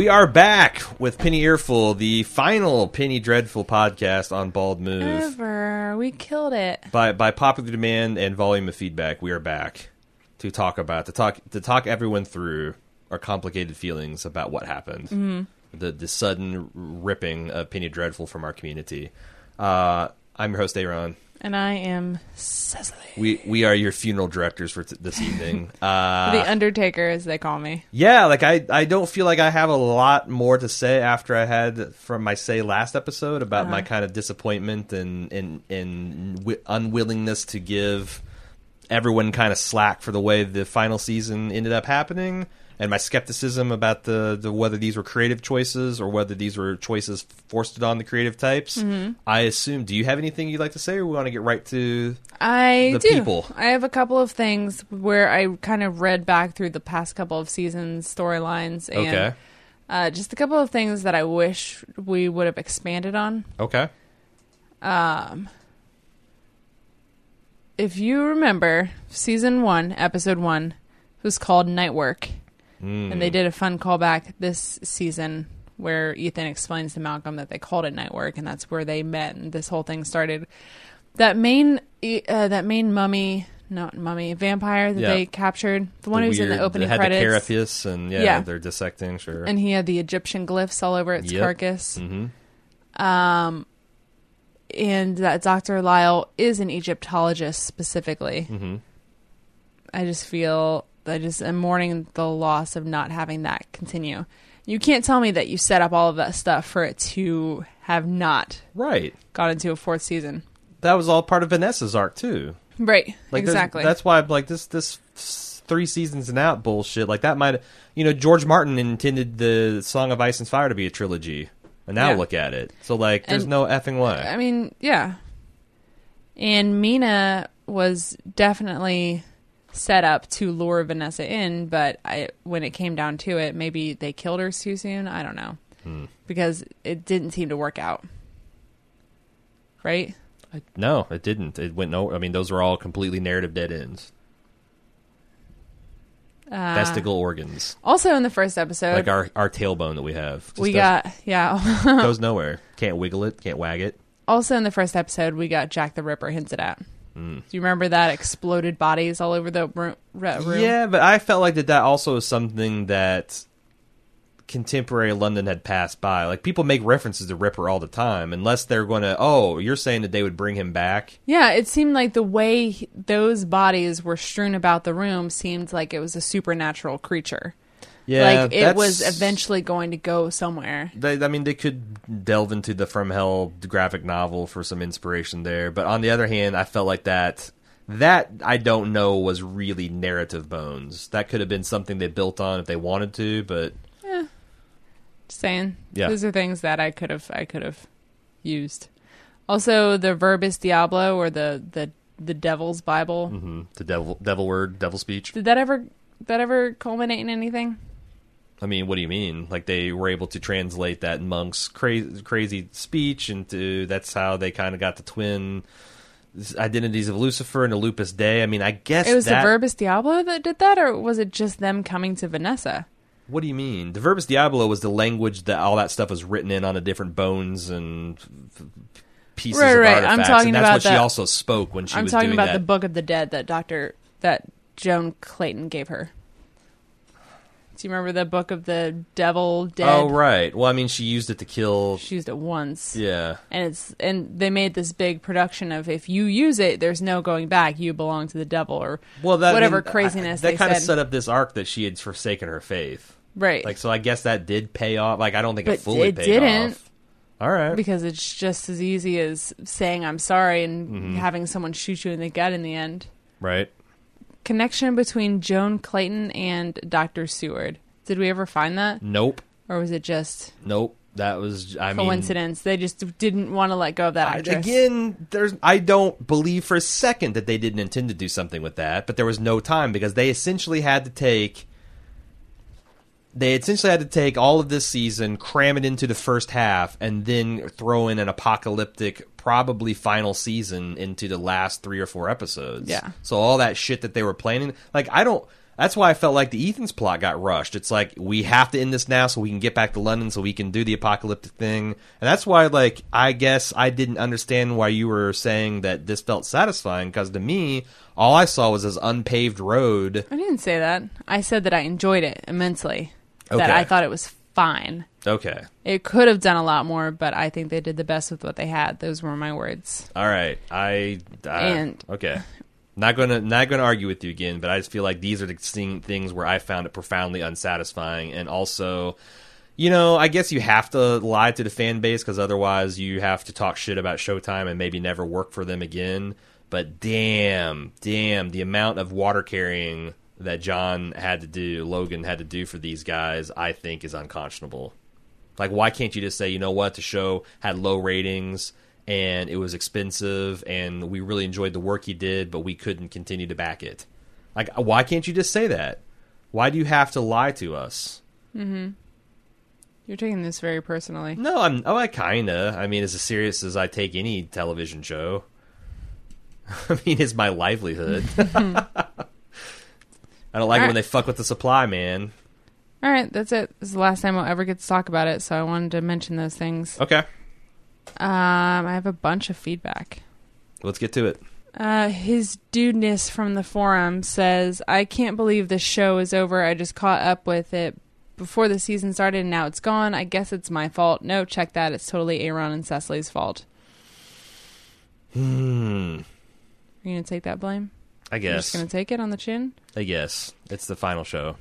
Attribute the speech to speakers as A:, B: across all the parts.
A: We are back with Penny Earful, the final Penny Dreadful podcast on Bald Move.
B: Ever. We killed it.
A: By by popular demand and volume of feedback, we are back to talk about to talk to talk everyone through our complicated feelings about what happened.
B: Mm-hmm.
A: The the sudden ripping of Penny Dreadful from our community. Uh, I'm your host, Aaron.
B: And I am Cecily.
A: We we are your funeral directors for t- this evening. Uh,
B: the Undertaker, as they call me.
A: Yeah, like I, I don't feel like I have a lot more to say after I had from my say last episode about my kind of disappointment and and and wi- unwillingness to give everyone kind of slack for the way the final season ended up happening, and my skepticism about the, the whether these were creative choices or whether these were choices forced on the creative types. I assume. Do you have anything you'd like to say, or we want to get right to?
B: I
A: The
B: do.
A: people.
B: I have a couple of things where I kind of read back through the past couple of seasons storylines and
A: Okay.
B: uh, just a couple of things that I wish we would have expanded on.
A: Okay.
B: Um, If you remember, season one, episode one, was called Night Work. And they did a fun callback this season where Ethan explains to Malcolm that they called it Night Work, and that's where they met, and this whole thing started. That main, uh, that main mummy, not mummy, vampire that
A: Yeah.
B: they captured, the one who's in the
A: weird-
B: opening
A: had
B: credits,
A: the carapace and yeah,
B: Yeah.
A: they're dissecting. Sure.
B: and he had the Egyptian glyphs all over its
A: Yep.
B: carcass.
A: mm-hmm.
B: Um, and that Dr. Lyle is an Egyptologist specifically.
A: Mm-hmm.
B: I just feel I just am mourning the loss of not having that continue. You can't tell me that you set up all of that stuff for it to have not
A: Right.
B: got into a fourth season.
A: That was all part of Vanessa's arc too.
B: Right.
A: Like
B: exactly.
A: That's why I'm like this this three seasons and out bullshit. Like that might you know George Martin intended the Song of Ice and Fire to be a trilogy, and now
B: Yeah.
A: look at it. So like there's
B: And-
A: no effing way.
B: I mean, yeah. And Mina was definitely set up to lure Vanessa in, but I when it came down to it, maybe they killed her too soon. I don't know.
A: Hmm.
B: Because it didn't seem to work out. Right?
A: no, it didn't. It went no. I mean those were all completely narrative dead ends.
B: Uh,
A: Vestigial organs,
B: Also in the first episode,
A: like our our tailbone that we have. Just
B: we got yeah.
A: goes nowhere. Can't wiggle it. Can't wag it.
B: also in the first episode, we got Jack the Ripper hinted at.
A: Hmm.
B: Do you remember that exploded bodies all over the room? room?
A: Yeah, but I felt like that that also is something that contemporary London had passed by. Like people make references to Ripper all the time, unless they're going to. Oh, you're saying that they would bring him back?
B: Yeah, it seemed like the way those bodies were strewn about the room seemed like it was a supernatural creature.
A: Yeah,
B: like it was eventually going to go somewhere.
A: They, I mean, they could delve into the From Hell graphic novel for some inspiration there, but on the other hand, I felt like that. That I don't know was really narrative bones. That could have been something they built on if they wanted to, but
B: Just saying,
A: Yeah.
B: those are things that I could have I could have used. Also, the Verbis Diablo or the the the Devil's Bible.
A: mhm, the devil, devil word, devil speech.
B: Did that ever that ever culminate in anything?
A: I mean, what do you mean? Like they were able to translate that monk's crazy, crazy speech into that's how they kind of got the twin identities of Lucifer and the Lupus Dei. I mean, I guess
B: It was
A: that,
B: the Verbis Diablo that did that, or was it just them coming to Vanessa?
A: What do you mean? The Verbis Diablo was the language that all that stuff was written in on the different bones and pieces
B: Right,
A: of
B: right. I'm
A: artifacts.
B: talking
A: and that's
B: about
A: what she also spoke when she
B: I'm
A: was
B: talking about
A: that.
B: the Book of the Dead that Doctor that Joan Clayton gave her. Do you remember the Book of the Devil Dead?
A: oh, right. Well, I mean, she used it to kill.
B: She used it once,
A: Yeah.
B: and it's and they made this big production of if you use it, there's no going back. You belong to the devil, or
A: Well, that I
B: whatever
A: mean,
B: craziness
A: I, that
B: they
A: kind of set up this arc that she had forsaken her faith.
B: right?
A: Like, so I guess that did pay off. Like, I don't think it fully
B: it
A: paid
B: didn't.
A: off. All right.
B: because it's just as easy as saying I'm sorry and
A: Mm-hmm.
B: having someone shoot you in the gut in the end.
A: right.
B: Connection between Joan Clayton and Doctor Seward. Did we ever find that,
A: Nope.
B: or was it just
A: Nope. That was, I mean.
B: coincidence? they just didn't want to let go of that
A: I- Again, there's I don't believe for a second that they didn't intend to do something with that, but there was no time because they essentially had to take they essentially had to take all of this season, cram it into the first half, and then throw in an apocalyptic, probably final season into the last three or four episodes.
B: Yeah.
A: So all that shit that they were planning, like I don't. that's why I felt like the Ethan's plot got rushed. It's like we have to end this now so we can get back to London so we can do the apocalyptic thing. And that's why like I guess I didn't understand why you were saying that this felt satisfying because to me all I saw was this unpaved road.
B: I didn't say that. I said that I enjoyed it immensely. That I thought it was fine.
A: Okay.
B: It could have done a lot more, but I think they did the best with what they had. Those were my words.
A: All right. I, I
B: And-
A: okay. Not gonna not gonna argue with you again, but I just feel like these are the thing- things where I found it profoundly unsatisfying, and also, you know, I guess you have to lie to the fan base because otherwise you have to talk shit about Showtime and maybe never work for them again. But damn, damn, the amount of water carrying that John had to do, Logan had to do for these guys, I think is unconscionable. Like, why can't you just say, you know what, the show had low ratings and it was expensive and we really enjoyed the work he did, but we couldn't continue to back it? Like, why can't you just say that? Why do you have to lie to us? Mm-hmm.
B: You're taking this very personally.
A: No, I'm. Oh, I kinda. I mean, as serious as I take any television show. I mean, it's my livelihood. I don't like it when they fuck with the supply, man.
B: All right, that's it. This is the last time we'll ever get to talk about it, so I wanted to mention those things.
A: Okay,
B: Um, I have a bunch of feedback.
A: let's get to it.
B: Uh, his dudeness from the forum says, I can't believe this show is over. I just caught up with it before the season started and now it's gone. I guess it's my fault. No, check that. It's totally Aaron and Cecily's fault.
A: Hmm.
B: Are you going to take that blame?
A: I guess.
B: You're just going to take it on the chin?
A: I guess it's the final show.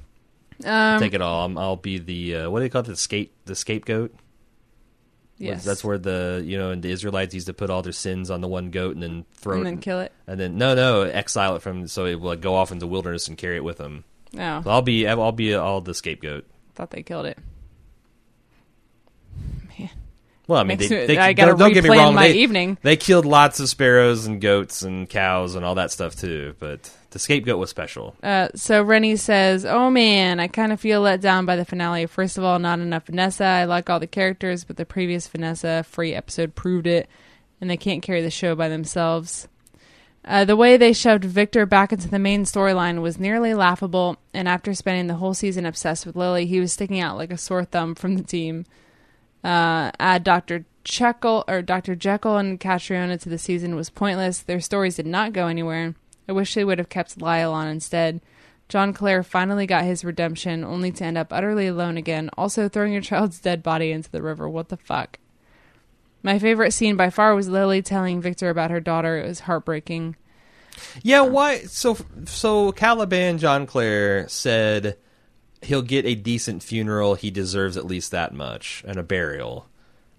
B: Um,
A: Take it all. I'm, I'll be the uh, what do they call it? The scape, the scapegoat.
B: yes.
A: That's where the you know, and the Israelites used to put all their sins on the one goat and then throw
B: and
A: it,
B: then kill it.
A: and then no, no, exile it from so it will like, go off into the wilderness and carry it with them.
B: Oh,
A: So I'll be, I'll be all the scapegoat.
B: thought they killed it. Man,
A: Well, I mean,
B: Makes
A: they,
B: me-
A: they,
B: I
A: don't, don't get me wrong.
B: my
A: they,
B: evening.
A: they killed lots of sparrows and goats and cows and all that stuff too. But the scapegoat was special.
B: Uh, so Rennie says, "Oh man, I kind of feel let down by the finale. First of all, not enough Vanessa. I like all the characters, but the previous Vanessa free episode proved it, and they can't carry the show by themselves. Uh, the way they shoved Victor back into the main storyline was nearly laughable, and after spending the whole season obsessed with Lily, he was sticking out like a sore thumb from the team. Uh, add Dr. Jekyll or Dr. Jekyll and Catriona to the season was pointless. Their stories did not go anywhere. I wish they would have kept Lyle on instead. John Clare finally got his redemption, only to end up utterly alone again, also throwing your child's dead body into the river. What the fuck? My favorite scene by far was Lily telling Victor about her daughter. It was heartbreaking.
A: Yeah, why? So, so Caliban John Clare said he'll get a decent funeral. He deserves at least that much and a burial.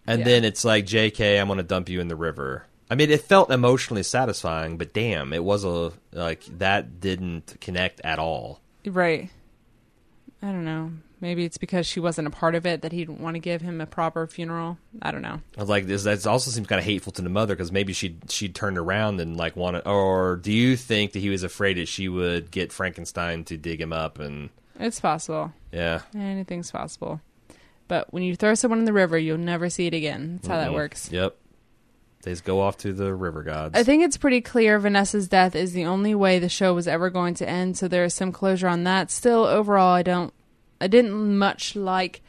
A: And
B: Yeah.
A: then it's like, J.K., I'm going to dump you in the river. I mean, it felt emotionally satisfying, but damn, it was a like that didn't connect at all.
B: Right. I don't know. Maybe it's because she wasn't a part of it that he'd want to give him a proper funeral. I don't know.
A: I was like, this that also seems kind of hateful to the mother because maybe she she turned around and like wanted, or do you think that he was afraid that she would get Frankenstein to dig him up and
B: It's possible.
A: yeah,
B: Anything's possible. But when you throw someone in the river, you'll never see it again. That's how that
A: Mhm.
B: works.
A: Yep, they just go off to the river gods.
B: I think it's pretty clear Vanessa's death is the only way the show was ever going to end, so there is some closure on that. Still, overall, I don't, I didn't much like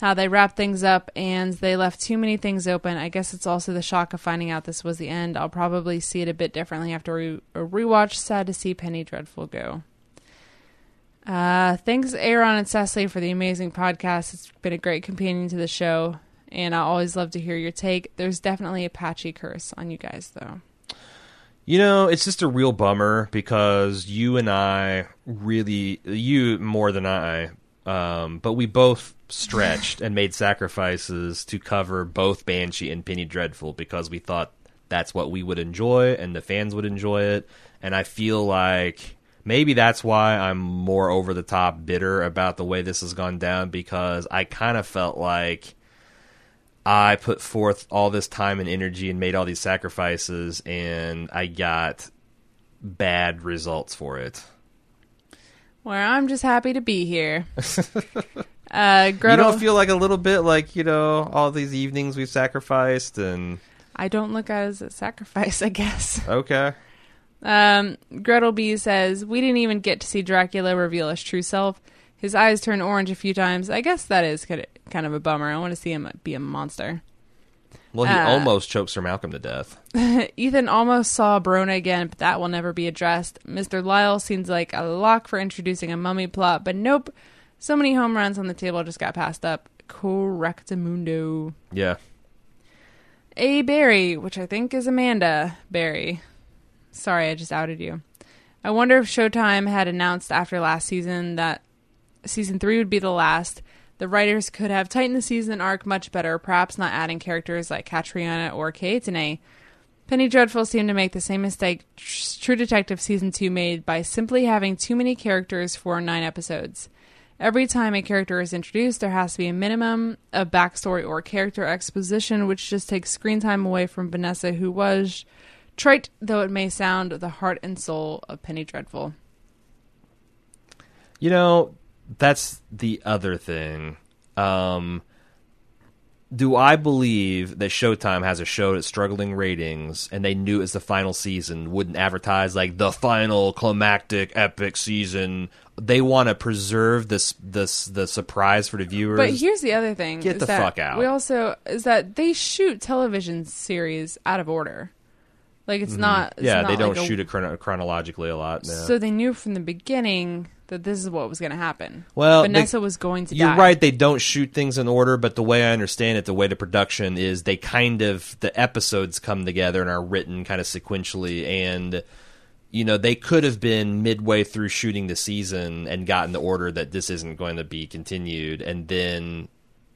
B: how they wrapped things up, and they left too many things open. I guess it's also the shock of finding out this was the end. I'll probably see it a bit differently after re- a rewatch. Sad to see Penny Dreadful go. Uh, thanks, Aaron and Cecily, for the amazing podcast. It's been a great companion to the show, and I always love to hear your take. There's definitely a patchy curse on you guys, though.
A: You know, it's just a real bummer because you and I really, you more than I, um, but we both stretched and made sacrifices to cover both Banshee and Penny Dreadful because we thought that's what we would enjoy and the fans would enjoy it. And I feel like maybe that's why I'm more over the top bitter about the way this has gone down because I kind of felt like I put forth all this time and energy and made all these sacrifices, and I got bad results for it.
B: Well, I'm just happy to be here. uh, Gretel,
A: You don't feel like a little bit like you know all these evenings we've sacrificed, and
B: I don't look at it as a sacrifice, I guess.
A: okay,
B: Um, Gretel B says, We didn't even get to see Dracula reveal his true self. His eyes turn orange a few times. I guess that is kind of a bummer. I want to see him be a monster.
A: Well, he
B: Uh,
A: almost chokes Sir Malcolm to death.
B: Ethan almost saw Brona again, but that will never be addressed. Mr. Lyle seems like a lock for introducing a mummy plot, but nope. So many home runs on the table just got passed up. Correctamundo.
A: Yeah.
B: A. Barry, which I think is Amanda Barry. Sorry, I just outed you. I wonder if Showtime had announced after last season that season three would be the last. The writers could have tightened the season arc much better, perhaps not adding characters like Catriona or Kaetenay. Penny Dreadful seemed to make the same mistake True Detective season two made by simply having too many characters for nine episodes. Every time a character is introduced, there has to be a minimum of backstory or character exposition, which just takes screen time away from Vanessa, who was, trite though it may sound, the heart and soul of Penny Dreadful.
A: You know, that's the other thing. Um, do I believe that Showtime has a show that's struggling ratings and they knew it's the final season, wouldn't advertise like the final climactic epic season? They want to preserve this this the surprise for the viewers.
B: But here's the other thing:
A: Get the fuck out.
B: We also is that they shoot television series out of order. Like it's not. It's
A: Mm-hmm. yeah,
B: not
A: they don't
B: like a-
A: shoot it chrono- chronologically a lot. No.
B: So they knew from the beginning that this is what was going to happen.
A: Well, they-
B: Vanessa was going to
A: You're
B: die.
A: right. They don't shoot things in order, but the way I understand it, the way the production is, they kind of the episodes come together and are written kind of sequentially, and you know they could have been midway through shooting the season and gotten the order that this isn't going to be continued, and then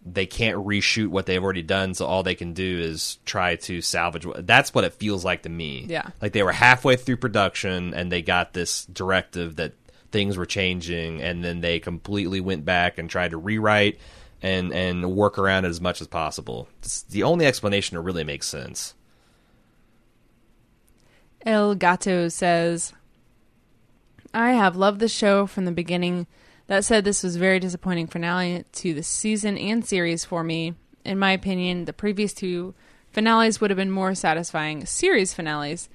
A: they can't reshoot what they've already done, so all they can do is try to salvage. what That's what it feels like to me.
B: Yeah.
A: like they were halfway through production and they got this directive that things were changing, and then they completely went back and tried to rewrite and and work around it as much as possible. It's the only explanation that really makes sense.
B: El Gato says, I have loved the show from the beginning. That said, this was very disappointing finale to the season and series for me. In my opinion, the previous two finales would have been more satisfying series finales.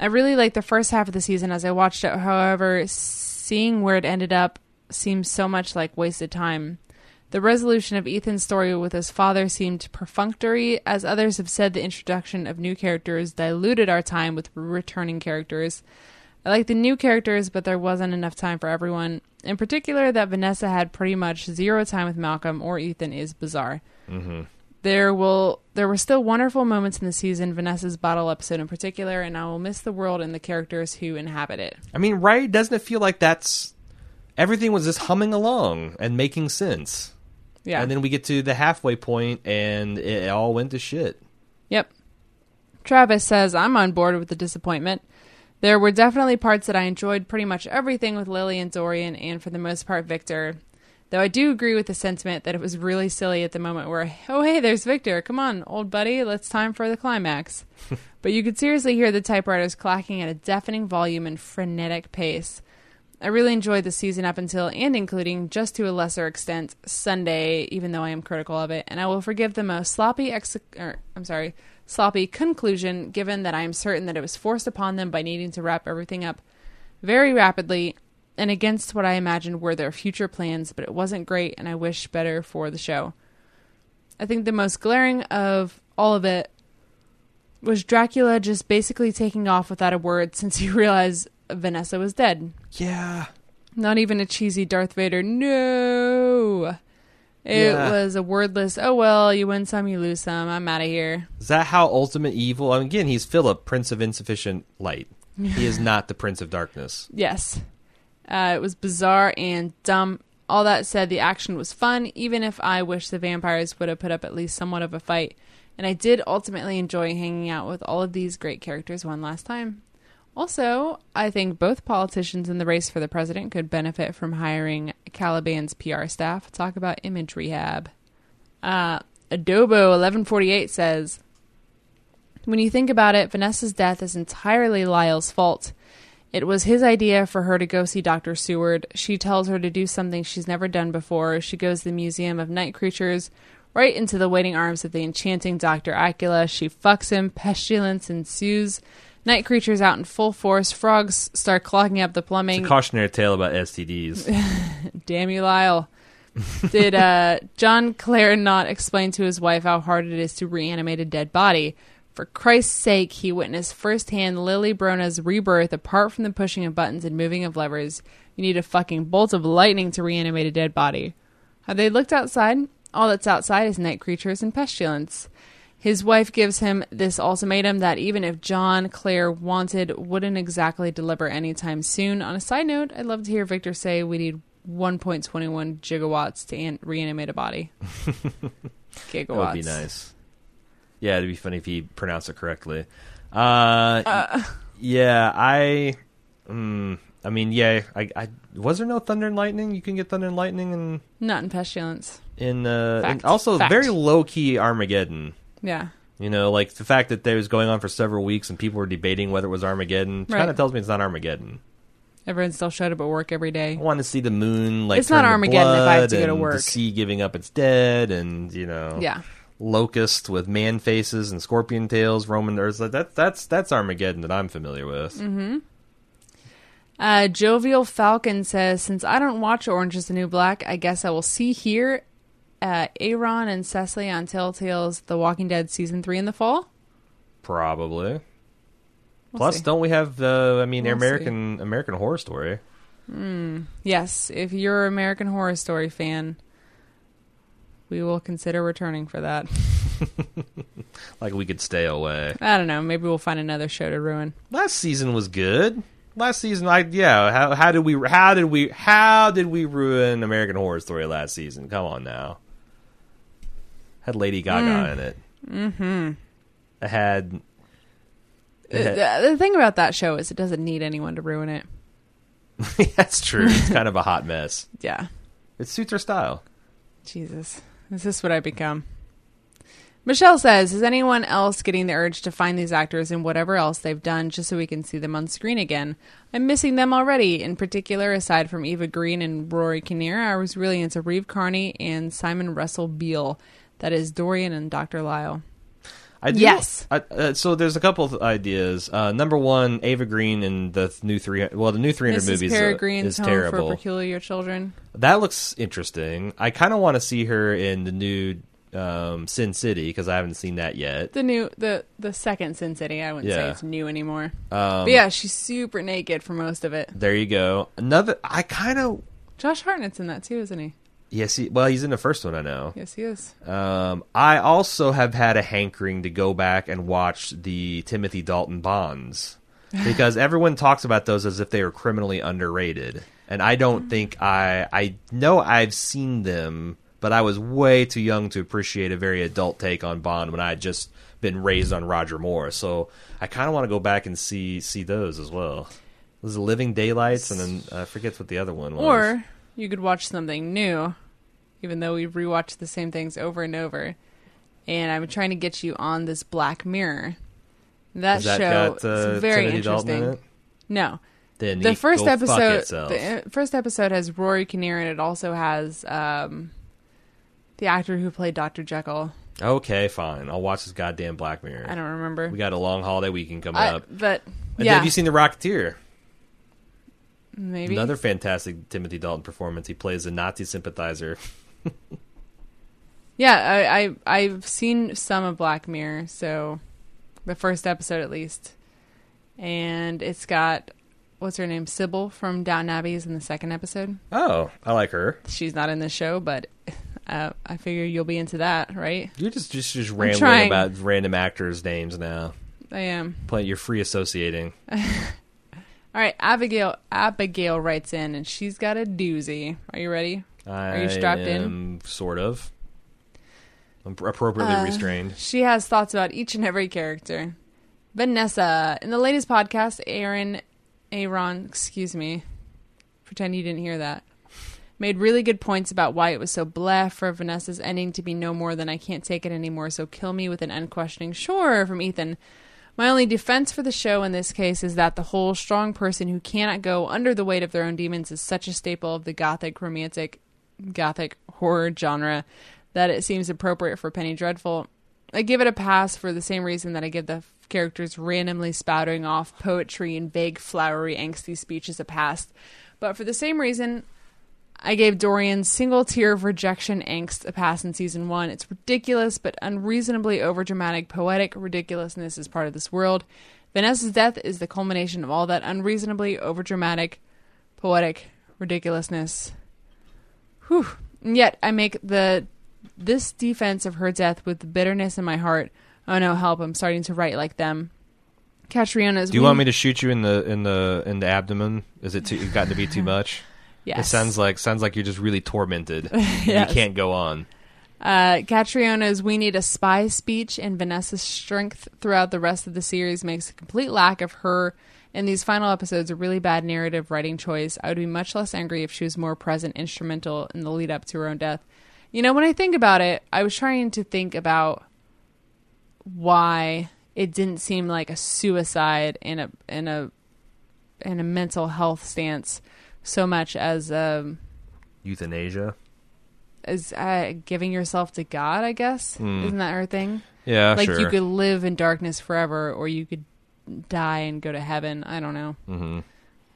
B: I really liked the first half of the season as I watched it, however, seeing where it ended up seems so much like wasted time. The resolution of Ethan's story with his father seemed perfunctory, as others have said the introduction of new characters diluted our time with returning characters. I like the new characters, but there wasn't enough time for everyone. In particular, that Vanessa had pretty much zero time with Malcolm or Ethan is bizarre. Mm-hmm. There will there were still wonderful moments in the season, Vanessa's bottle episode in particular, and I will miss the world and the characters who inhabit it.
A: I mean, right? Doesn't it feel like that's everything was just humming along and making sense?
B: Yeah.
A: And then we get to the halfway point and it all went to shit.
B: Yep. Travis says, I'm on board with the disappointment. There were definitely parts that I enjoyed pretty much everything with Lily and Dorian, and for the most part, Victor. Though I do agree with the sentiment that it was really silly at the moment where, oh, hey, there's Victor. Come on, old buddy, let's time for the climax. but you could seriously hear the typewriters clacking at a deafening volume and frenetic pace. I really enjoyed the season up until and including, just to a lesser extent, Sunday, even though I am critical of it, and I will forgive the most sloppy ex- or, I'm sorry, sloppy conclusion given that I am certain that it was forced upon them by needing to wrap everything up very rapidly and against what I imagined were their future plans, but it wasn't great and I wish better for the show. I think the most glaring of all of it was Dracula just basically taking off without a word since he realized Vanessa was dead.
A: Yeah.
B: Not even a cheesy Darth Vader, no. It
A: Yeah.
B: was a wordless, oh well, you win some, you lose some, I'm out of here.
A: Is that how ultimate evil? I mean, again, he's Philip, Prince of Insufficient Light. he is not the Prince of Darkness.
B: Yes. Uh, it was bizarre and dumb. All that said, the action was fun, even if I wish the vampires would have put up at least somewhat of a fight. And I did ultimately enjoy hanging out with all of these great characters one last time. Also, I think both politicians in the race for the president could benefit from hiring Caliban's PR staff. Talk about image rehab. Uh, Adobo1148 says, when you think about it, Vanessa's death is entirely Lyle's fault. It was his idea for her to go see Dr. Seward. She tells her to do something she's never done before. She goes to the Museum of Night Creatures, right into the waiting arms of the enchanting Dr. Acula. She fucks him. Pestilence ensues. Night creatures out in full force. Frogs start clogging up the plumbing.
A: It's a cautionary tale about STDs.
B: Damn you, Lyle. Did uh, John Clare not explain to his wife how hard it is to reanimate a dead body? For Christ's sake, he witnessed firsthand Lily Brona's rebirth apart from the pushing of buttons and moving of levers. You need a fucking bolt of lightning to reanimate a dead body. Have they looked outside? All that's outside is night creatures and pestilence. His wife gives him this ultimatum that even if John Clare wanted, wouldn't exactly deliver anytime soon. On a side note, I'd love to hear Victor say we need 1.21 gigawatts to an- reanimate a body. gigawatts.
A: That would be nice. Yeah, it'd be funny if he pronounced it correctly. Uh, yeah, I. Mm, I mean, yeah, I, I was there no thunder and lightning. You can get thunder and lightning and
B: Not in pestilence.
A: in uh, and also
B: Fact.
A: very low key Armageddon.
B: Yeah.
A: You know, like the fact that there was going on for several weeks and people were debating whether it was Armageddon
B: Right.
A: kind of tells me it's not Armageddon.
B: Everyone still showed up at work every day.
A: I want to see the moon like
B: It's not Armageddon if I have to go to work.
A: The sea giving up its dead, and you know,
B: Yeah.
A: Locust with man faces and scorpion tails roaming. There's like that. That's that's Armageddon that I'm familiar with.
B: Mm-hmm. Uh, Jovial Falcon says, Since I don't watch Orange is the New Black, I guess I will see here uh, Aaron and Cecily on Telltale's The Walking Dead Season 3 in the fall.
A: Probably.
B: We'll
A: Plus,
B: see.
A: don't we have the? I mean,
B: We'll
A: American American Horror Story.
B: Yes, if you're an American Horror Story fan, we will consider returning for that.
A: Like we could stay away.
B: I don't know. Maybe we'll find another show to ruin.
A: Last season was good. Last season, I yeah. How how did we how did we how did we ruin American Horror Story last season? Come on now. Had Lady Gaga in it. Mm-hmm. It had. It had-
B: the- the thing about that show is it doesn't need anyone to ruin it.
A: that's true. It's kind of a hot mess.
B: Yeah.
A: It suits her style.
B: Jesus. Is this what I become? Michelle says, Is anyone else getting the urge to find these actors in whatever else they've done just so we can see them on screen again? I'm missing them already. In particular, aside from Eva Green and Rory Kinnear, I was really into Reeve Carney and Simon Russell Beale. That is Dorian and Dr. Lyle.
A: I do,
B: Yes.
A: I, uh, so there's a couple of ideas. Uh, number one, Eva Green and the th- new three. Well, the new 300
B: Mrs.
A: movies uh,
B: Peregrine's
A: is
B: Home
A: terrible.
B: for Peculiar Children.
A: That looks interesting. I kind of want to see her in the new um, Sin City because I haven't seen that yet.
B: The new, the the second Sin City. I wouldn't say it's new anymore.
A: Um,
B: But yeah, she's super naked for most of it.
A: There you go. Another. I kind of.
B: Josh Hartnett's in that too, isn't he?
A: Yes. He, well, he's in the first one. I know.
B: Yes, he is.
A: Um, I also have had a hankering to go back and watch the Timothy Dalton Bonds because everyone talks about those as if they were criminally underrated, and I don't think I. I know I've seen them, but I was way too young to appreciate a very adult take on Bond when I had just been raised on Roger Moore. So I kind of want to go back and see see those as well. There's Living Daylights, and then I forget what the other one was.
B: Or you could watch something new, even though we rewatch the same things over and over. And I'm trying to get you on this Black Mirror. That,
A: that
B: show
A: got uh,
B: is very interesting.
A: in?
B: No,
A: Then
B: the first episode, the uh, first episode has Rory Kinnear, and it also has um, the actor who played Doctor Jekyll.
A: Okay, fine. I'll watch this goddamn Black Mirror.
B: I don't remember,
A: We got a long holiday weekend coming
B: I,
A: up.
B: but
A: And
B: yeah,
A: Have you seen The Rocketeer?
B: maybe
A: Another fantastic Timothy Dalton performance. He plays a Nazi sympathizer.
B: Yeah, I, I I've seen some of Black Mirror, so the first episode at least, and it's got what's her name, Sybil from Downton Abbey is in the second episode.
A: Oh, I like her.
B: She's not in the show, but uh, I figure you'll be into that, right?
A: You're just just, just rambling about random actors' names now.
B: I am.
A: Play, you're free associating.
B: All right, Abigail. Abigail writes in, and she's got a doozy. Are you ready?
A: I
B: you strapped in?
A: am Sort of. I'm appropriately
B: Uh,
A: restrained.
B: She has thoughts about each and every character. Vanessa, in the latest podcast, Aaron, Aaron, excuse me, pretend you didn't hear that, made really good points about why it was so bleh for Vanessa's ending to be no more than I can't take it anymore, so kill me with an unquestioning sure from Ethan. My only defense for the show in this case is that the whole strong person who cannot go under the weight of their own demons is such a staple of the gothic romantic gothic horror genre that it seems appropriate for Penny Dreadful. I give it a pass for the same reason that I give the characters randomly spouting off poetry and vague, flowery, angsty speeches a pass. But for the same reason, I gave Dorian's single tear of rejection angst a pass in season one. It's ridiculous, but unreasonably overdramatic, poetic ridiculousness is part of this world. Vanessa's death is the culmination of all that unreasonably overdramatic, poetic ridiculousness. Whew. And yet I make the this defense of her death with bitterness in my heart. Oh no, help! I'm starting to write like them. Catriona's.
A: Do you want me to shoot you in the in the in the abdomen? Is it too, it gotten to be too much?
B: Yes.
A: It sounds like sounds like you're just really tormented.
B: Yes.
A: You can't go on.
B: Uh, Catriona's "We Need a Spy" speech and Vanessa's strength throughout the rest of the series makes a complete lack of her in these final episodes a really bad narrative writing choice. I would be much less angry if she was more present, instrumental in the lead up to her own death. You know, when I think about it, I was trying to think about why it didn't seem like a suicide in a in a in a mental health stance so much as um
A: Euthanasia.
B: as uh, giving yourself to God. I guess isn't that her thing?
A: Yeah,
B: like
A: sure.
B: you could live in darkness forever, or you could die and go to heaven. I don't know.
A: hmm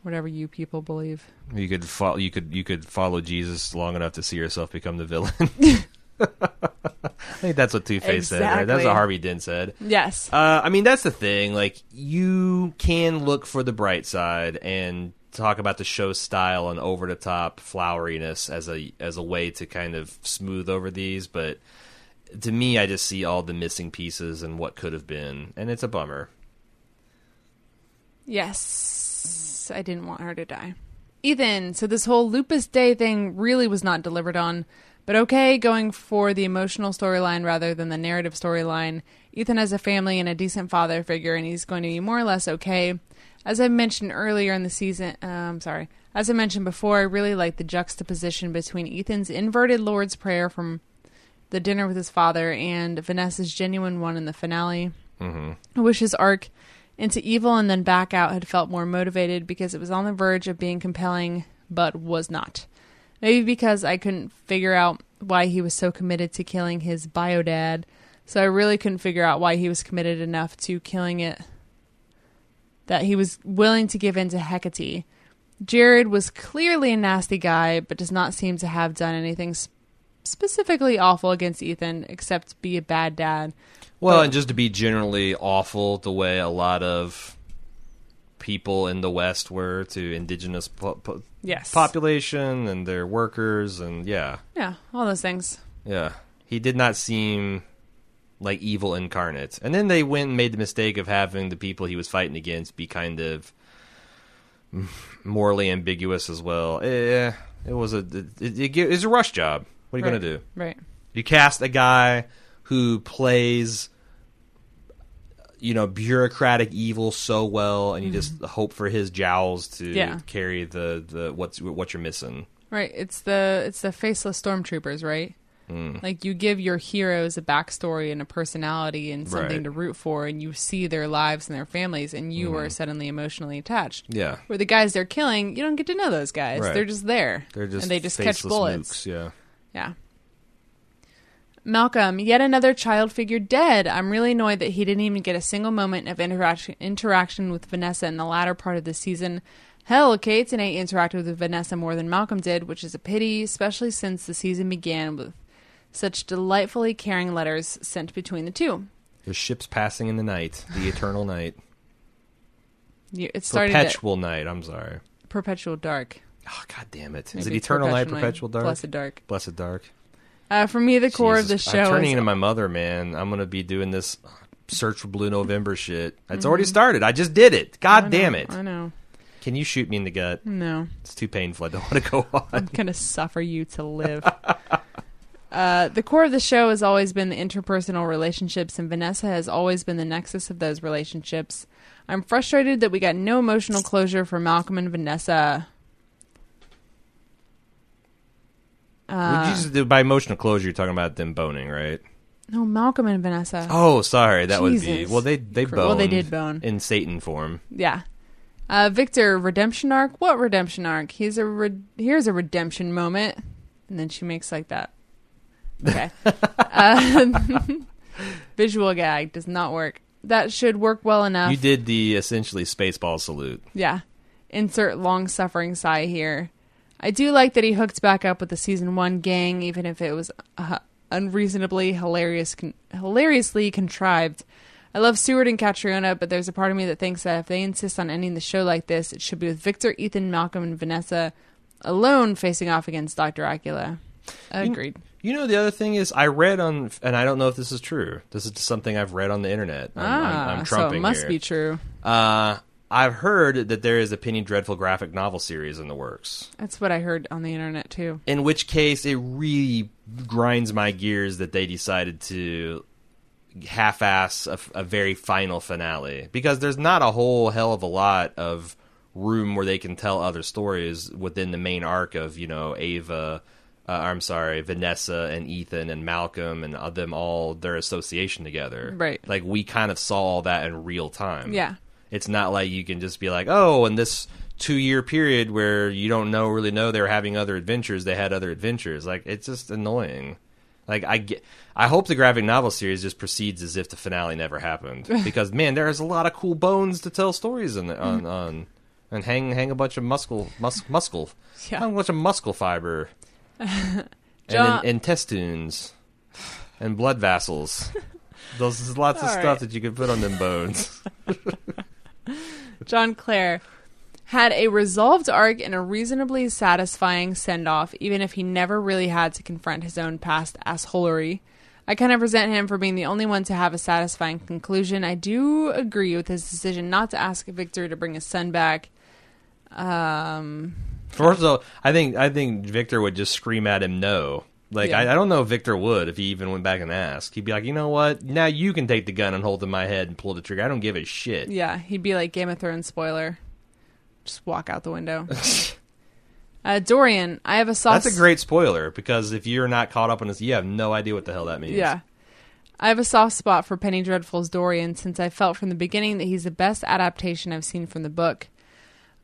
B: Whatever you people believe.
A: You could follow. You could you could follow Jesus long enough to see yourself become the villain. I think that's what Two Face said. Right? That's what Harvey Dent said.
B: Yes.
A: Uh, I mean, that's the thing. Like, you can look for the bright side and talk about the show style and over the top floweriness as a as a way to kind of smooth over these, but to me, I just see all the missing pieces and what could have been, and it's a bummer.
B: Yes. I didn't want her to die. Ethan, so this whole Lupus Dei thing really was not delivered on, but okay, going for the emotional storyline rather than the narrative storyline. Ethan has a family and a decent father figure, and he's going to be more or less okay. As I mentioned earlier in the season, uh, I'm sorry, as I mentioned before, I really like the juxtaposition between Ethan's inverted Lord's Prayer from the dinner with his father and Vanessa's genuine one in the finale.
A: hmm
B: I wish his arc into evil and then back out had felt more motivated because it was on the verge of being compelling, but was not. Maybe because I couldn't figure out why he was so committed to killing his bio dad, so I really couldn't figure out why he was committed enough to killing it that he was willing to give in to Hecate. Jared was clearly a nasty guy, but does not seem to have done anything s- specifically awful against Ethan except be a bad dad.
A: Well,
B: But-
A: and just to be generally awful the way a lot of people in the West were to indigenous po- po-
B: Yes.
A: population and their workers, and yeah,
B: Yeah, all those things.
A: Yeah. He did not seem like evil incarnate. And then they went and made the mistake of having the people he was fighting against be kind of morally ambiguous as well. Eh, it was a it, it, it was a rush job. What are you
B: Right.
A: going to do?
B: Right.
A: You cast a guy who plays you know bureaucratic evil so well and you just hope for his jowls to
B: Mm-hmm. Yeah.
A: carry the the what's what you're missing.
B: Right. It's the it's the faceless stormtroopers, right?
A: Mm.
B: Like you give your heroes a backstory and a personality and something
A: Right.
B: to root for, and you see their lives and their families, and you
A: Mm-hmm.
B: are suddenly emotionally attached.
A: Yeah.
B: Where the guys they're killing, you don't get to know those guys.
A: Right.
B: They're just there.
A: They're just
B: and they just catch bullets.
A: mooks, yeah.
B: Yeah. Malcolm, yet another child figure dead. I'm really annoyed that he didn't even get a single moment of interaction interaction with Vanessa in the latter part of the season. Hell, Kate and I interacted with Vanessa more than Malcolm did, which is a pity, especially since the season began with such delightfully caring letters sent between the two.
A: The ships passing in the night, the eternal night,
B: You- It started at
A: perpetual night. I'm sorry.
B: perpetual dark.
A: Oh God damn it! Is
B: Maybe
A: it
B: it's
A: eternal night,
B: perpetual
A: perpetual dark,
B: Blessed dark.
A: blessed dark?
B: Uh, for me, the core of the show
A: I'm turning
B: is
A: into my mother, man. I'm gonna be doing this search for Blue November shit. It's already started. I just did it. God
B: Mm-hmm.
A: Damn it!
B: I know.
A: Can you shoot me in the gut?
B: No.
A: It's too painful. I don't want to go on.
B: I'm gonna suffer you to live. uh, the core of the show has always been the interpersonal relationships, and Vanessa has always been the nexus of those relationships. I'm frustrated that we got no emotional closure for Malcolm and Vanessa.
A: Would
B: Uh,
A: you by emotional closure? You're talking about them boning, right?
B: no, Malcolm and Vanessa.
A: Oh, sorry. That would be well. They they boned.
B: well, they did bone.
A: in Satan form.
B: Yeah. Uh, Victor, redemption arc? What redemption arc? Here's a re- here's a redemption moment, and then she makes like that. Okay. uh, visual gag does not work. that should work well enough.
A: You did the essentially spaceball salute.
B: Yeah. Insert long suffering sigh here. I do like that he hooked back up with the season one gang, even if it was uh, unreasonably hilarious, con- hilariously contrived. I love Stewart and Catriona, but there's a part of me that thinks that if they insist on ending the show like this, it should be with Victor, Ethan, Malcolm, and Vanessa alone facing off against Dr. Acula. Agreed.
A: You know, the other thing is, I read on, and I don't know if this is true. This is something I've read on the internet. I'm,
B: ah,
A: I'm, I'm
B: so it must
A: here.
B: be true.
A: Uh, I've heard that there is a Penny Dreadful graphic novel series in the works.
B: That's what I heard on the internet too.
A: In which case, it really grinds my gears that they decided to half-ass a, a very final finale because there's not a whole hell of a lot of room where they can tell other stories within the main arc of you know Ava. Uh, I'm sorry, Vanessa and Ethan and Malcolm and uh, them all their association together.
B: Right.
A: Like we kind of saw all that in real time.
B: Yeah.
A: It's not like you can just be like, oh, in this two year period where you don't know really know they were having other adventures, they had other adventures. Like it's just annoying. Like I get, I hope the graphic novel series just proceeds as if the finale never happened because man, there's a lot of cool bones to tell stories in the, mm. on on and hang hang a bunch of muscle mus, muscle
B: Yeah.
A: hang a bunch of muscle fiber and in, intestines and blood vessels. Those there's lots of
B: All
A: stuff that you can put on them bones.
B: John Clare had a resolved arc and a reasonably satisfying send off, even if he never really had to confront his own past assholery. I kind of resent him for being the only one to have a satisfying conclusion. I do agree with his decision not to ask Victor to bring his son back. Um,
A: First of all, I think I think Victor would just scream at him no. Like
B: Yeah.
A: I, I don't know if Victor would if he even went back and asked. He'd be like, you know what? Now you can take the gun and hold it in my head and pull the trigger. I don't give a shit.
B: yeah, he'd be like Game of Thrones spoiler. Just walk out the window. uh, Dorian, I have a soft.
A: That's a great spoiler because if you're not caught up on this, you have no idea what the hell that means.
B: Yeah. I have a soft spot for Penny Dreadful's Dorian since I felt from the beginning that he's the best adaptation I've seen from the book.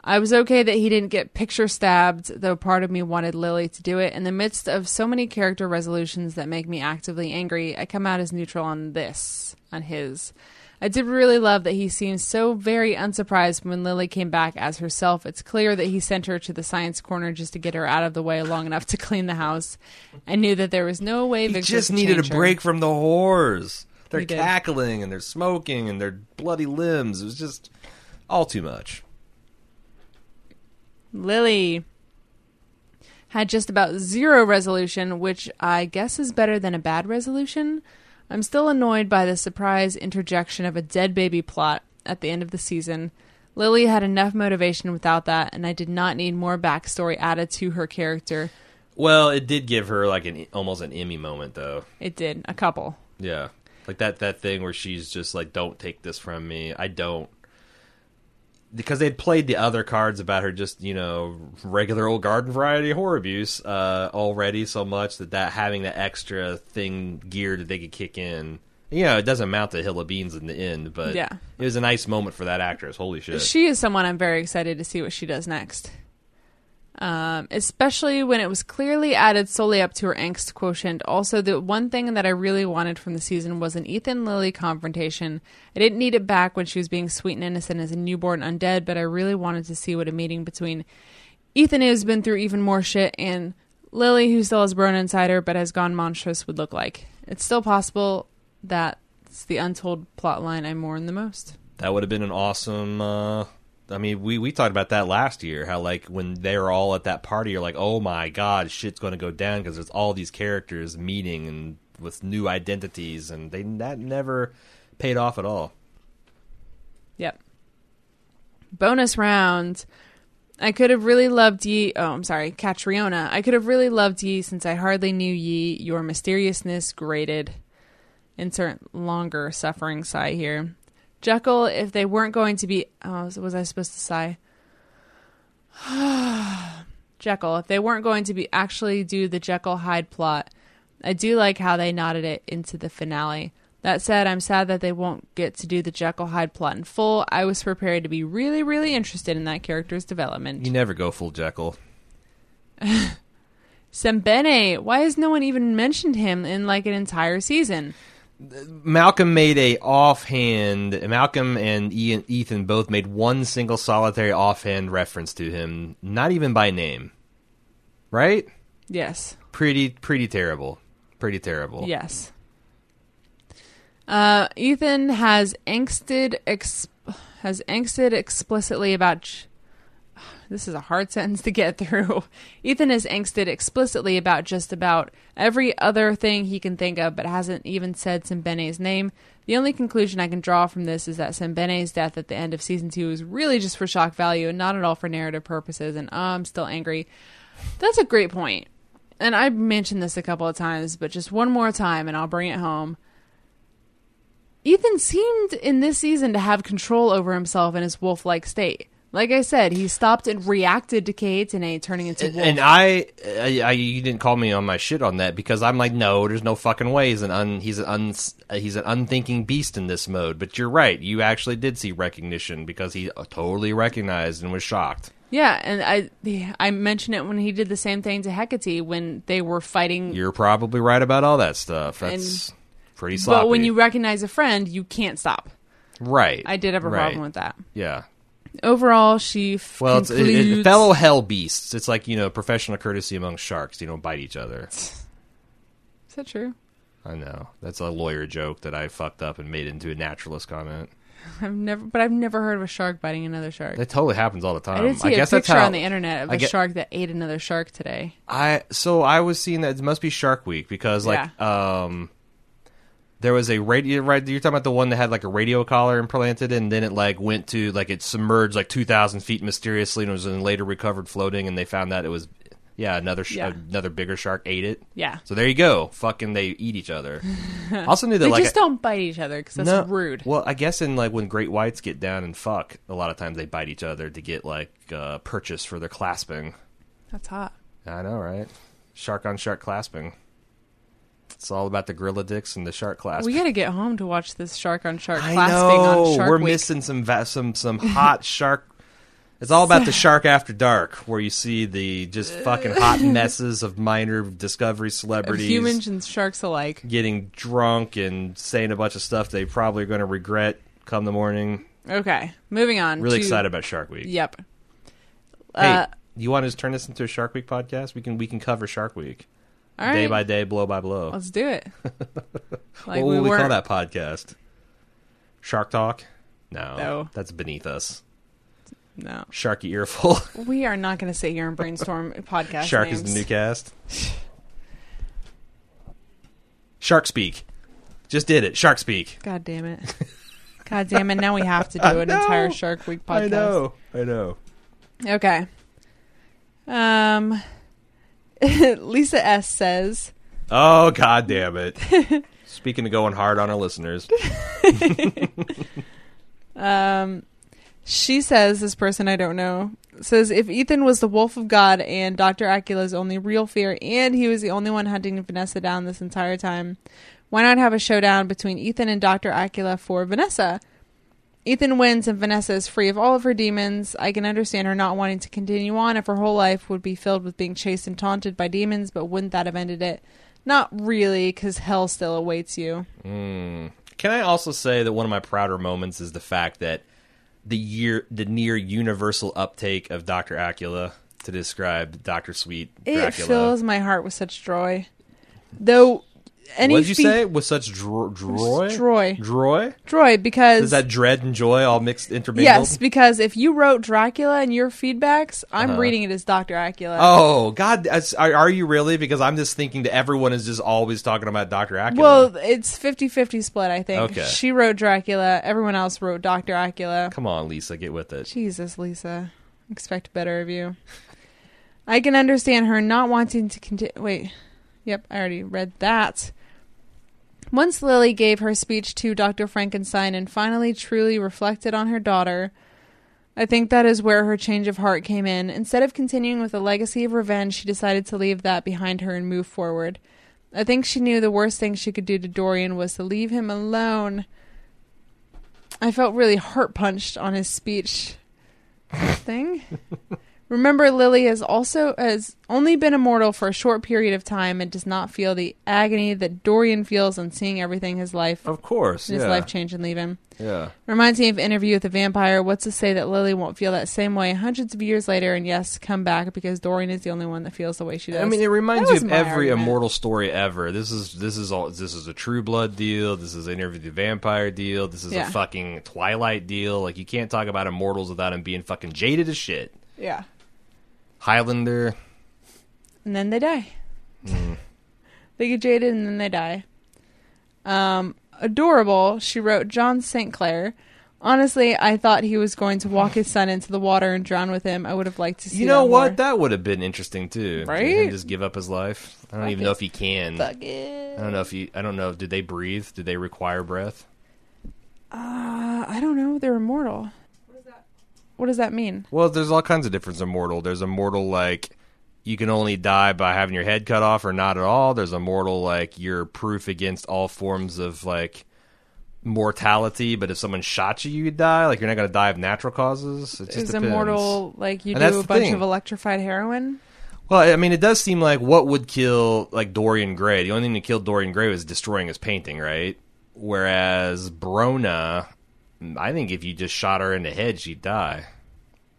B: I was okay that he didn't get picture stabbed, though part of me wanted Lily to do it. In the midst of so many character resolutions that make me actively angry, I come out as neutral on this, on his. I did really love that he seemed so very unsurprised when Lily came back as herself. It's clear that he sent her to the science corner just to get her out of the way long enough to clean the house. I knew that there was no way
A: He
B: Victor
A: just needed a
B: her.
A: break from the whores. They're cackling and they're smoking and they're bloody limbs. It was just all too much.
B: Lily had just about zero resolution, which I guess is better than a bad resolution. I'm still annoyed by the surprise interjection of a dead baby plot at the end of the season. Lily had enough motivation without that, and I did not need more backstory added to her character.
A: Well, it did give her like an almost an Emmy moment though.
B: It did, a couple.
A: Yeah. Like that that thing where she's just like don't take this from me. I don't because they'd played the other cards about her just, you know, regular old garden variety horror abuse uh already so much that that having that extra thing gear that they could kick in. You know, it doesn't amount to hill of beans in the end, but
B: Yeah.
A: it was a nice moment for that actress. Holy shit.
B: She is someone I'm very excited to see what she does next. Um, especially when it was clearly added solely up to her angst quotient. Also, the one thing that I really wanted from the season was an Ethan Lily confrontation. I didn't need it back when she was being sweet and innocent as a newborn undead, but I really wanted to see what a meeting between Ethan, who's been through even more shit, and Lily, who still has Brona inside her but has gone monstrous, would look like. It's still possible that's the untold plot line I mourn the most.
A: That would have been an awesome. Uh, I mean, we we talked about that last year. How like when they were all at that party, you're like, oh my god, shit's going to go down because there's all these characters meeting and with new identities, and they that never paid off at all.
B: Yep. Bonus round. I could have really loved ye. Oh, I'm sorry, Catriona. I could have really loved ye since I hardly knew ye. Your mysteriousness grated. Insert longer suffering sigh here. Jekyll, if they weren't going to be. Oh, was I supposed to sigh? Jekyll, if they weren't going to be actually do the Jekyll Hyde plot, I do like how they knotted it into the finale. That said, I'm sad that they won't get to do the Jekyll Hyde plot in full. I was prepared to be really, really interested in that character's development.
A: You never go full Jekyll.
B: Sembene, why has no one even mentioned him in like an entire season?
A: Malcolm made a offhand. Malcolm and Ian, Ethan both made one single solitary offhand reference to him, not even by name. Right?
B: Yes.
A: Pretty, pretty terrible. Pretty terrible.
B: Yes. Uh, Ethan has angsted ex- has angsted explicitly about. Ch- this is a hard sentence to get through. Ethan has angsted explicitly about just about every other thing he can think of, but hasn't even said Sembene's name. The only conclusion I can draw from this is that Sembene's death at the end of season two is really just for shock value and not at all for narrative purposes. And uh, I'm still angry. That's a great point. And I've mentioned this a couple of times, but just one more time and I'll bring it home. Ethan seemed in this season to have control over himself in his wolf like state. Like I said, he stopped and reacted to Kaetenay turning into wolf.
A: And I, I, I, you didn't call me on my shit on that because I'm like, no, there's no fucking way. He's an un, he's an un, uh, he's an unthinking beast in this mode. But you're right. You actually did see recognition because he uh, totally recognized and was shocked.
B: yeah, and I I mentioned it when he did the same thing to Hecate when they were fighting.
A: You're probably right about all that stuff. That's pretty sloppy.
B: but when you recognize a friend, you can't stop.
A: right,
B: I did have a
A: right.
B: problem with that.
A: Yeah.
B: Overall, she f-
A: Well, it's, it, it, fellow hell beasts. It's like you know, professional courtesy among sharks. You don't bite each other.
B: Is that true?
A: I know that's a lawyer joke that I fucked up and made into a naturalist comment.
B: I've never, but I've never heard of a shark biting another shark.
A: That totally happens all the time.
B: I did see a
A: guess
B: picture
A: that's how
B: on the internet of
A: I
B: a
A: get-
B: shark that ate another shark today.
A: I so I was seeing that it must be Shark Week because like um there was a radio right you're talking about the one that had like a radio collar implanted and then it like went to like it submerged like 2000 feet mysteriously and was then later recovered floating and they found that it was yeah another sh-
B: Yeah.
A: another bigger shark ate it
B: Yeah,
A: so there you go fucking they eat each other also knew that
B: they
A: like
B: just don't bite each other because that's
A: no,
B: rude.
A: Well, I guess in like when great whites get down and fuck, a lot of times they bite each other to get like uh, purchase for their clasping.
B: That's hot.
A: I know, right? Shark on shark clasping. It's all about the gorilla dicks and the shark clasping.
B: We got to get home to watch this shark on shark
A: I
B: clasping
A: know.
B: on Shark
A: We're
B: Week.
A: missing some va- some some hot shark. It's all about the shark after dark, where you see the just fucking hot messes of minor discovery
B: of
A: celebrities
B: humans and sharks alike.
A: getting drunk and saying a bunch of stuff they probably are going to regret come the morning.
B: Okay, moving on.
A: Really
B: to-
A: excited about Shark Week.
B: Yep.
A: Hey,
B: Uh,
A: you want to just turn this into a Shark Week podcast? We can we can cover Shark Week
B: all right,
A: day by day, blow by blow.
B: let's do it. Like
A: what
B: we
A: would we call that podcast? Shark Talk? No,
B: No.
A: that's beneath us.
B: No,
A: Sharky Earful.
B: we are not going to sit here and brainstorm podcast.
A: Shark
B: names.
A: is the new cast. Shark Speak. Just did it. Shark Speak.
B: God damn it. God damn it. Now we have to do an entire Shark Week podcast.
A: I know. I know.
B: Okay. Um, Lisa S says,
A: Oh god damn it. Speaking of going hard on our listeners.
B: um, she says, this person I don't know, says, if Ethan was the wolf of God and Dr. Acula's only real fear and he was the only one hunting Vanessa down this entire time, why not have a showdown between Ethan and Dr. Acula for Vanessa? Ethan wins and Vanessa is free of all of her demons. I can understand her not wanting to continue on if her whole life would be filled with being chased and taunted by demons, but wouldn't that have ended it? Not really, because hell still awaits you.
A: Mm. Can I also say that one of my prouder moments is the fact that the year, the near universal uptake of Doctor Acula to describe Doctor Sweet
B: It fills my heart with such joy. Though any
A: what did you
B: fe-
A: say? With such dro- droy,
B: Droy.
A: droy?
B: Joy because
A: Is that dread and joy all mixed intermingled?
B: yes, because if you wrote Dracula in your feedbacks, I'm
A: Uh-huh.
B: reading it as Doctor Acula.
A: Oh God, are, are you really? Because I'm just thinking that everyone is just always talking about Doctor Acula.
B: Well, it's 50-50 split, I think.
A: Okay.
B: She wrote Dracula, everyone else wrote Doctor Acula.
A: come on, Lisa, get with it.
B: Jesus, Lisa. Expect better of you. I can understand her not wanting to continue. Wait. Yep, I already read that. Once Lily gave her speech to Dr. Frankenstein and finally truly reflected on her daughter, I think that is where her change of heart came in. Instead of continuing with a legacy of revenge, she decided to leave that behind her and move forward. I think she knew the worst thing she could do to Dorian was to leave him alone. I felt really heart punched on his speech thing. Remember, Lily has also has only been immortal for a short period of time and does not feel the agony that Dorian feels on seeing everything his life
A: Of course,
B: his
A: yeah,
B: life change and leave him.
A: yeah.
B: Reminds me of Interview with a Vampire. What's to say that Lily won't feel that same way hundreds of years later and yes, come back because Dorian is the only one that feels the way she does.
A: I mean, it reminds
B: That
A: you
B: was
A: of
B: my
A: every
B: argument.
A: immortal story ever. This is this is all. This is a True Blood deal. This is an Interview with the Vampire deal. This is
B: Yeah.
A: a fucking Twilight deal. Like you can't talk about immortals without them being fucking jaded as shit.
B: yeah.
A: Highlander.
B: and then they die.
A: Hmm.
B: they get jaded and then they die. Um, adorable. She wrote John St. Clair. Honestly, I thought he was going to walk his son into the water and drown with him. I would have liked to see.
A: You know
B: that
A: what?
B: more.
A: That would have been interesting too.
B: Right?
A: Just give up his life. I don't
B: Fuck
A: even
B: it.
A: know if he can.
B: Fuck it.
A: I don't know if he. I don't know. Did they breathe? Did they require breath?
B: Uh, I don't know. They're immortal. What does that mean?
A: Well, there's all kinds of different immortal. There's immortal like you can only die by having your head cut off or not at all. There's immortal like you're proof against all forms of like mortality, but if someone shot you, you'd die. Like you're not going to die of natural causes. It just
B: Is
A: depends.
B: immortal like you
A: And
B: do a bunch
A: thing.
B: of electrified heroin?
A: Well, I mean, it does seem like what would kill like Dorian Gray. The only thing that killed Dorian Gray was destroying his painting, right? Whereas Brona, I think if you just shot her in the head, she'd die.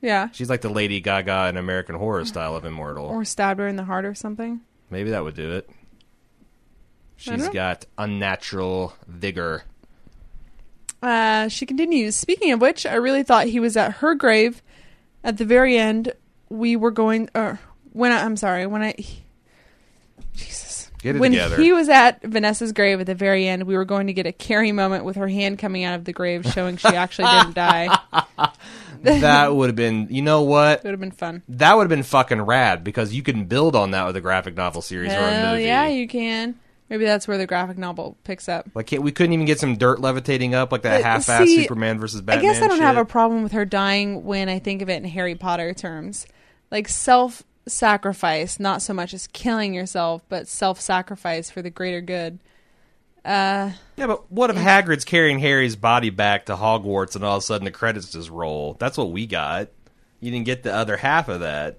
B: Yeah.
A: She's like the Lady Gaga in American Horror style of immortal.
B: Or stabbed her in the heart or something.
A: Maybe that would do it. She's
B: know.
A: got unnatural vigor.
B: Uh, she continues. Speaking of which, I really thought he was at her grave. At the very end, we were going. Or when I, I'm sorry, when I. Jesus.
A: Get it
B: when
A: together.
B: he was at Vanessa's grave at the very end, we were going to get a Carrie moment with her hand coming out of the grave, showing she actually didn't die.
A: that would have been, you know what?
B: It would have been fun.
A: That would have been fucking rad because you can build on that with a graphic novel series or a
B: Hell
A: movie.
B: yeah, you can. Maybe that's where the graphic novel picks up.
A: Like, we couldn't even get some dirt levitating up like that
B: uh,
A: half-ass
B: see,
A: Superman versus Batman.
B: I guess I don't have a problem with her dying when I think of it in Harry Potter terms. Like self sacrifice, not so much as killing yourself, but self sacrifice for the greater good. Uh,
A: Yeah, but what if Hagrid's carrying Harry's body back to Hogwarts and all of a sudden the credits just roll? That's what we got. You didn't get the other half of that.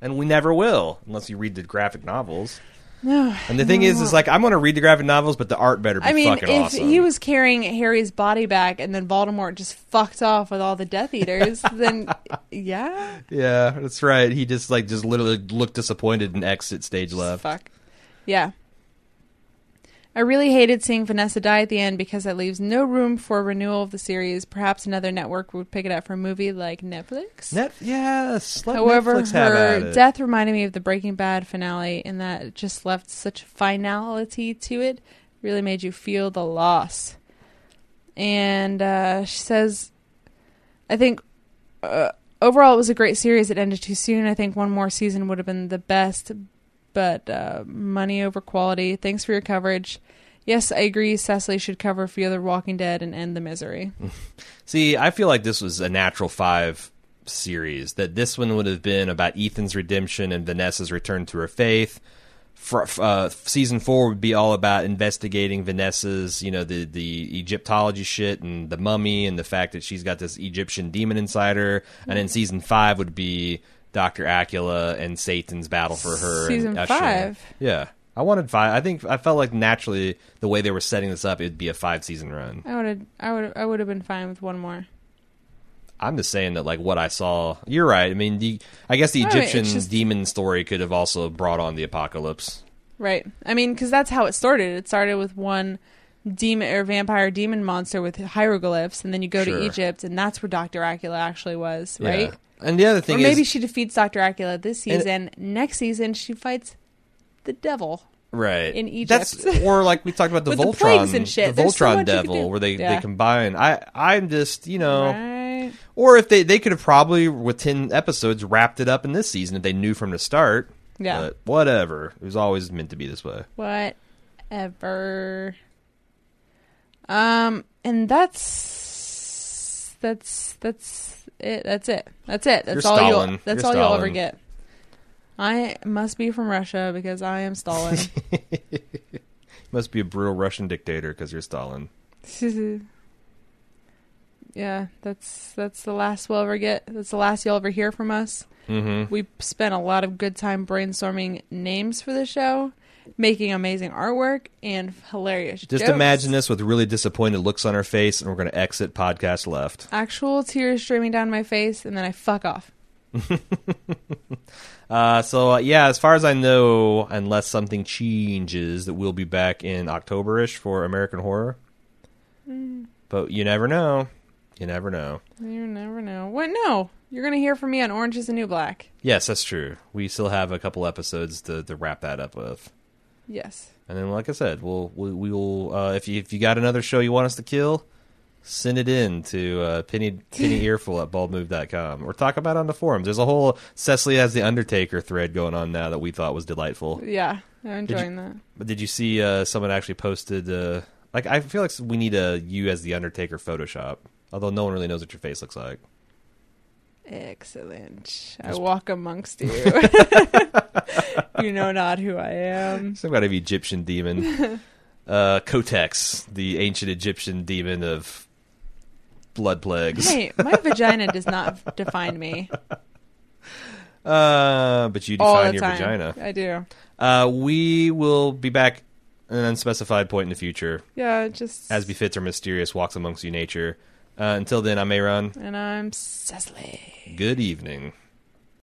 A: And we never will, unless you read the graphic novels.
B: No.
A: And the thing is, is like I'm going to read the graphic novels, but the art better be
B: I mean,
A: fucking
B: if
A: awesome.
B: he was carrying Harry's body back and then Voldemort just fucked off with all the Death Eaters, then yeah,
A: yeah, that's right. He just like just literally looked disappointed and exit stage left.
B: fuck, yeah. I really hated seeing Vanessa die at the end because that leaves no room for a renewal of the series. Perhaps another network would pick it up for a movie like Netflix.
A: Net, yes.
B: However,
A: Netflix
B: her death reminded me of the Breaking Bad finale in that it just left such finality to it. Really made you feel the loss. And uh, she says, I think uh, overall it was a great series. It ended too soon. I think one more season would have been the best, but uh, money over quality. Thanks for your coverage. Yes, I agree. Cecily should cover Fear the Walking Dead and end the misery.
A: See, I feel like this was a natural five series. That this one would have been about Ethan's redemption and Vanessa's return to her faith. For, uh, season four would be all about investigating Vanessa's, you know, the the Egyptology shit and the mummy and the fact that she's got this Egyptian demon inside her. And then season five would be Doctor Acula and Satan's battle for her.
B: Season
A: and
B: five?
A: yeah. I wanted five. I think I felt like naturally the way they were setting this up, it'd be a five season run.
B: I would have, I would, I would have been fine with one more.
A: I'm just saying that like what I saw. You're right. I mean, the I guess the
B: oh, No,
A: Egyptian
B: just-
A: demon story could have also brought on the apocalypse.
B: Right. I mean, because that's how it started. It started with one demon or vampire demon monster with hieroglyphs, and then you go
A: Sure.
B: to Egypt, and that's where Doctor Acula actually was, right?
A: Yeah. And the other
B: Or
A: thing
B: maybe
A: is
B: she defeats Doctor Acula this
A: And-
B: season. Next season, she fights the devil.
A: right
B: in Egypt.
A: That's or like we talked about the
B: With the
A: Voltron,
B: plagues and shit.
A: the
B: There's so
A: Voltron
B: much
A: devil, where they
B: Yeah.
A: they combine. I I'm just you know,
B: Right.
A: or if they they could have probably with ten episodes wrapped it up in this season if they knew from the start.
B: Yeah.
A: But whatever. It was always meant to be this way.
B: Whatever. Um, and that's that's that's it. That's it. That's it. That's
A: You're
B: all
A: Stalin.
B: you'll. That's
A: You're
B: all you'll ever get. I must be from Russia because I am Stalin.
A: Must be a brutal Russian dictator because you're Stalin.
B: yeah, that's that's the last we'll ever get. That's the last you'll ever hear from us.
A: Mm-hmm.
B: We spent a lot of good time brainstorming names for the show, making amazing artwork and hilarious.
A: Just
B: jokes.
A: imagine this with really disappointed looks on her face, and we're going to exit podcast left.
B: actual tears streaming down my face, and then I fuck off.
A: Uh, so uh, yeah, as far as I know, unless something changes, that we'll be back in Octoberish for American Horror. But you never know. You never know.
B: You never know. What? No, you're gonna hear from me on Orange Is the New Black.
A: Yes, that's true. We still have a couple episodes to, to wrap that up with.
B: Yes.
A: And then, like I said, we'll we, we will uh, if you if you got another show you want us to kill, send it in to uh, penny penny earful at baldmove.com or talk about it on the forums. There's a whole Cecily has the Undertaker thread going on now that we thought was delightful.
B: Yeah, I'm
A: Did you-
B: enjoying that.
A: But did you see uh, someone actually posted? Uh, like I feel like we need a you as the Undertaker Photoshop, although no one really knows what your face looks like.
B: Excellent. I walk amongst you. you know not who I am.
A: Some kind of Egyptian demon. uh, Kotex, the ancient Egyptian demon of blood plagues.
B: Hey, my vagina does not define me
A: Uh, but you define your
B: time.
A: vagina.
B: I do.
A: Uh, we will be back at an unspecified point in the future,
B: Yeah, just
A: as befits our mysterious walks amongst you nature. Uh, until then, I'm Aaron.
B: And I'm Cecily.
A: Good evening.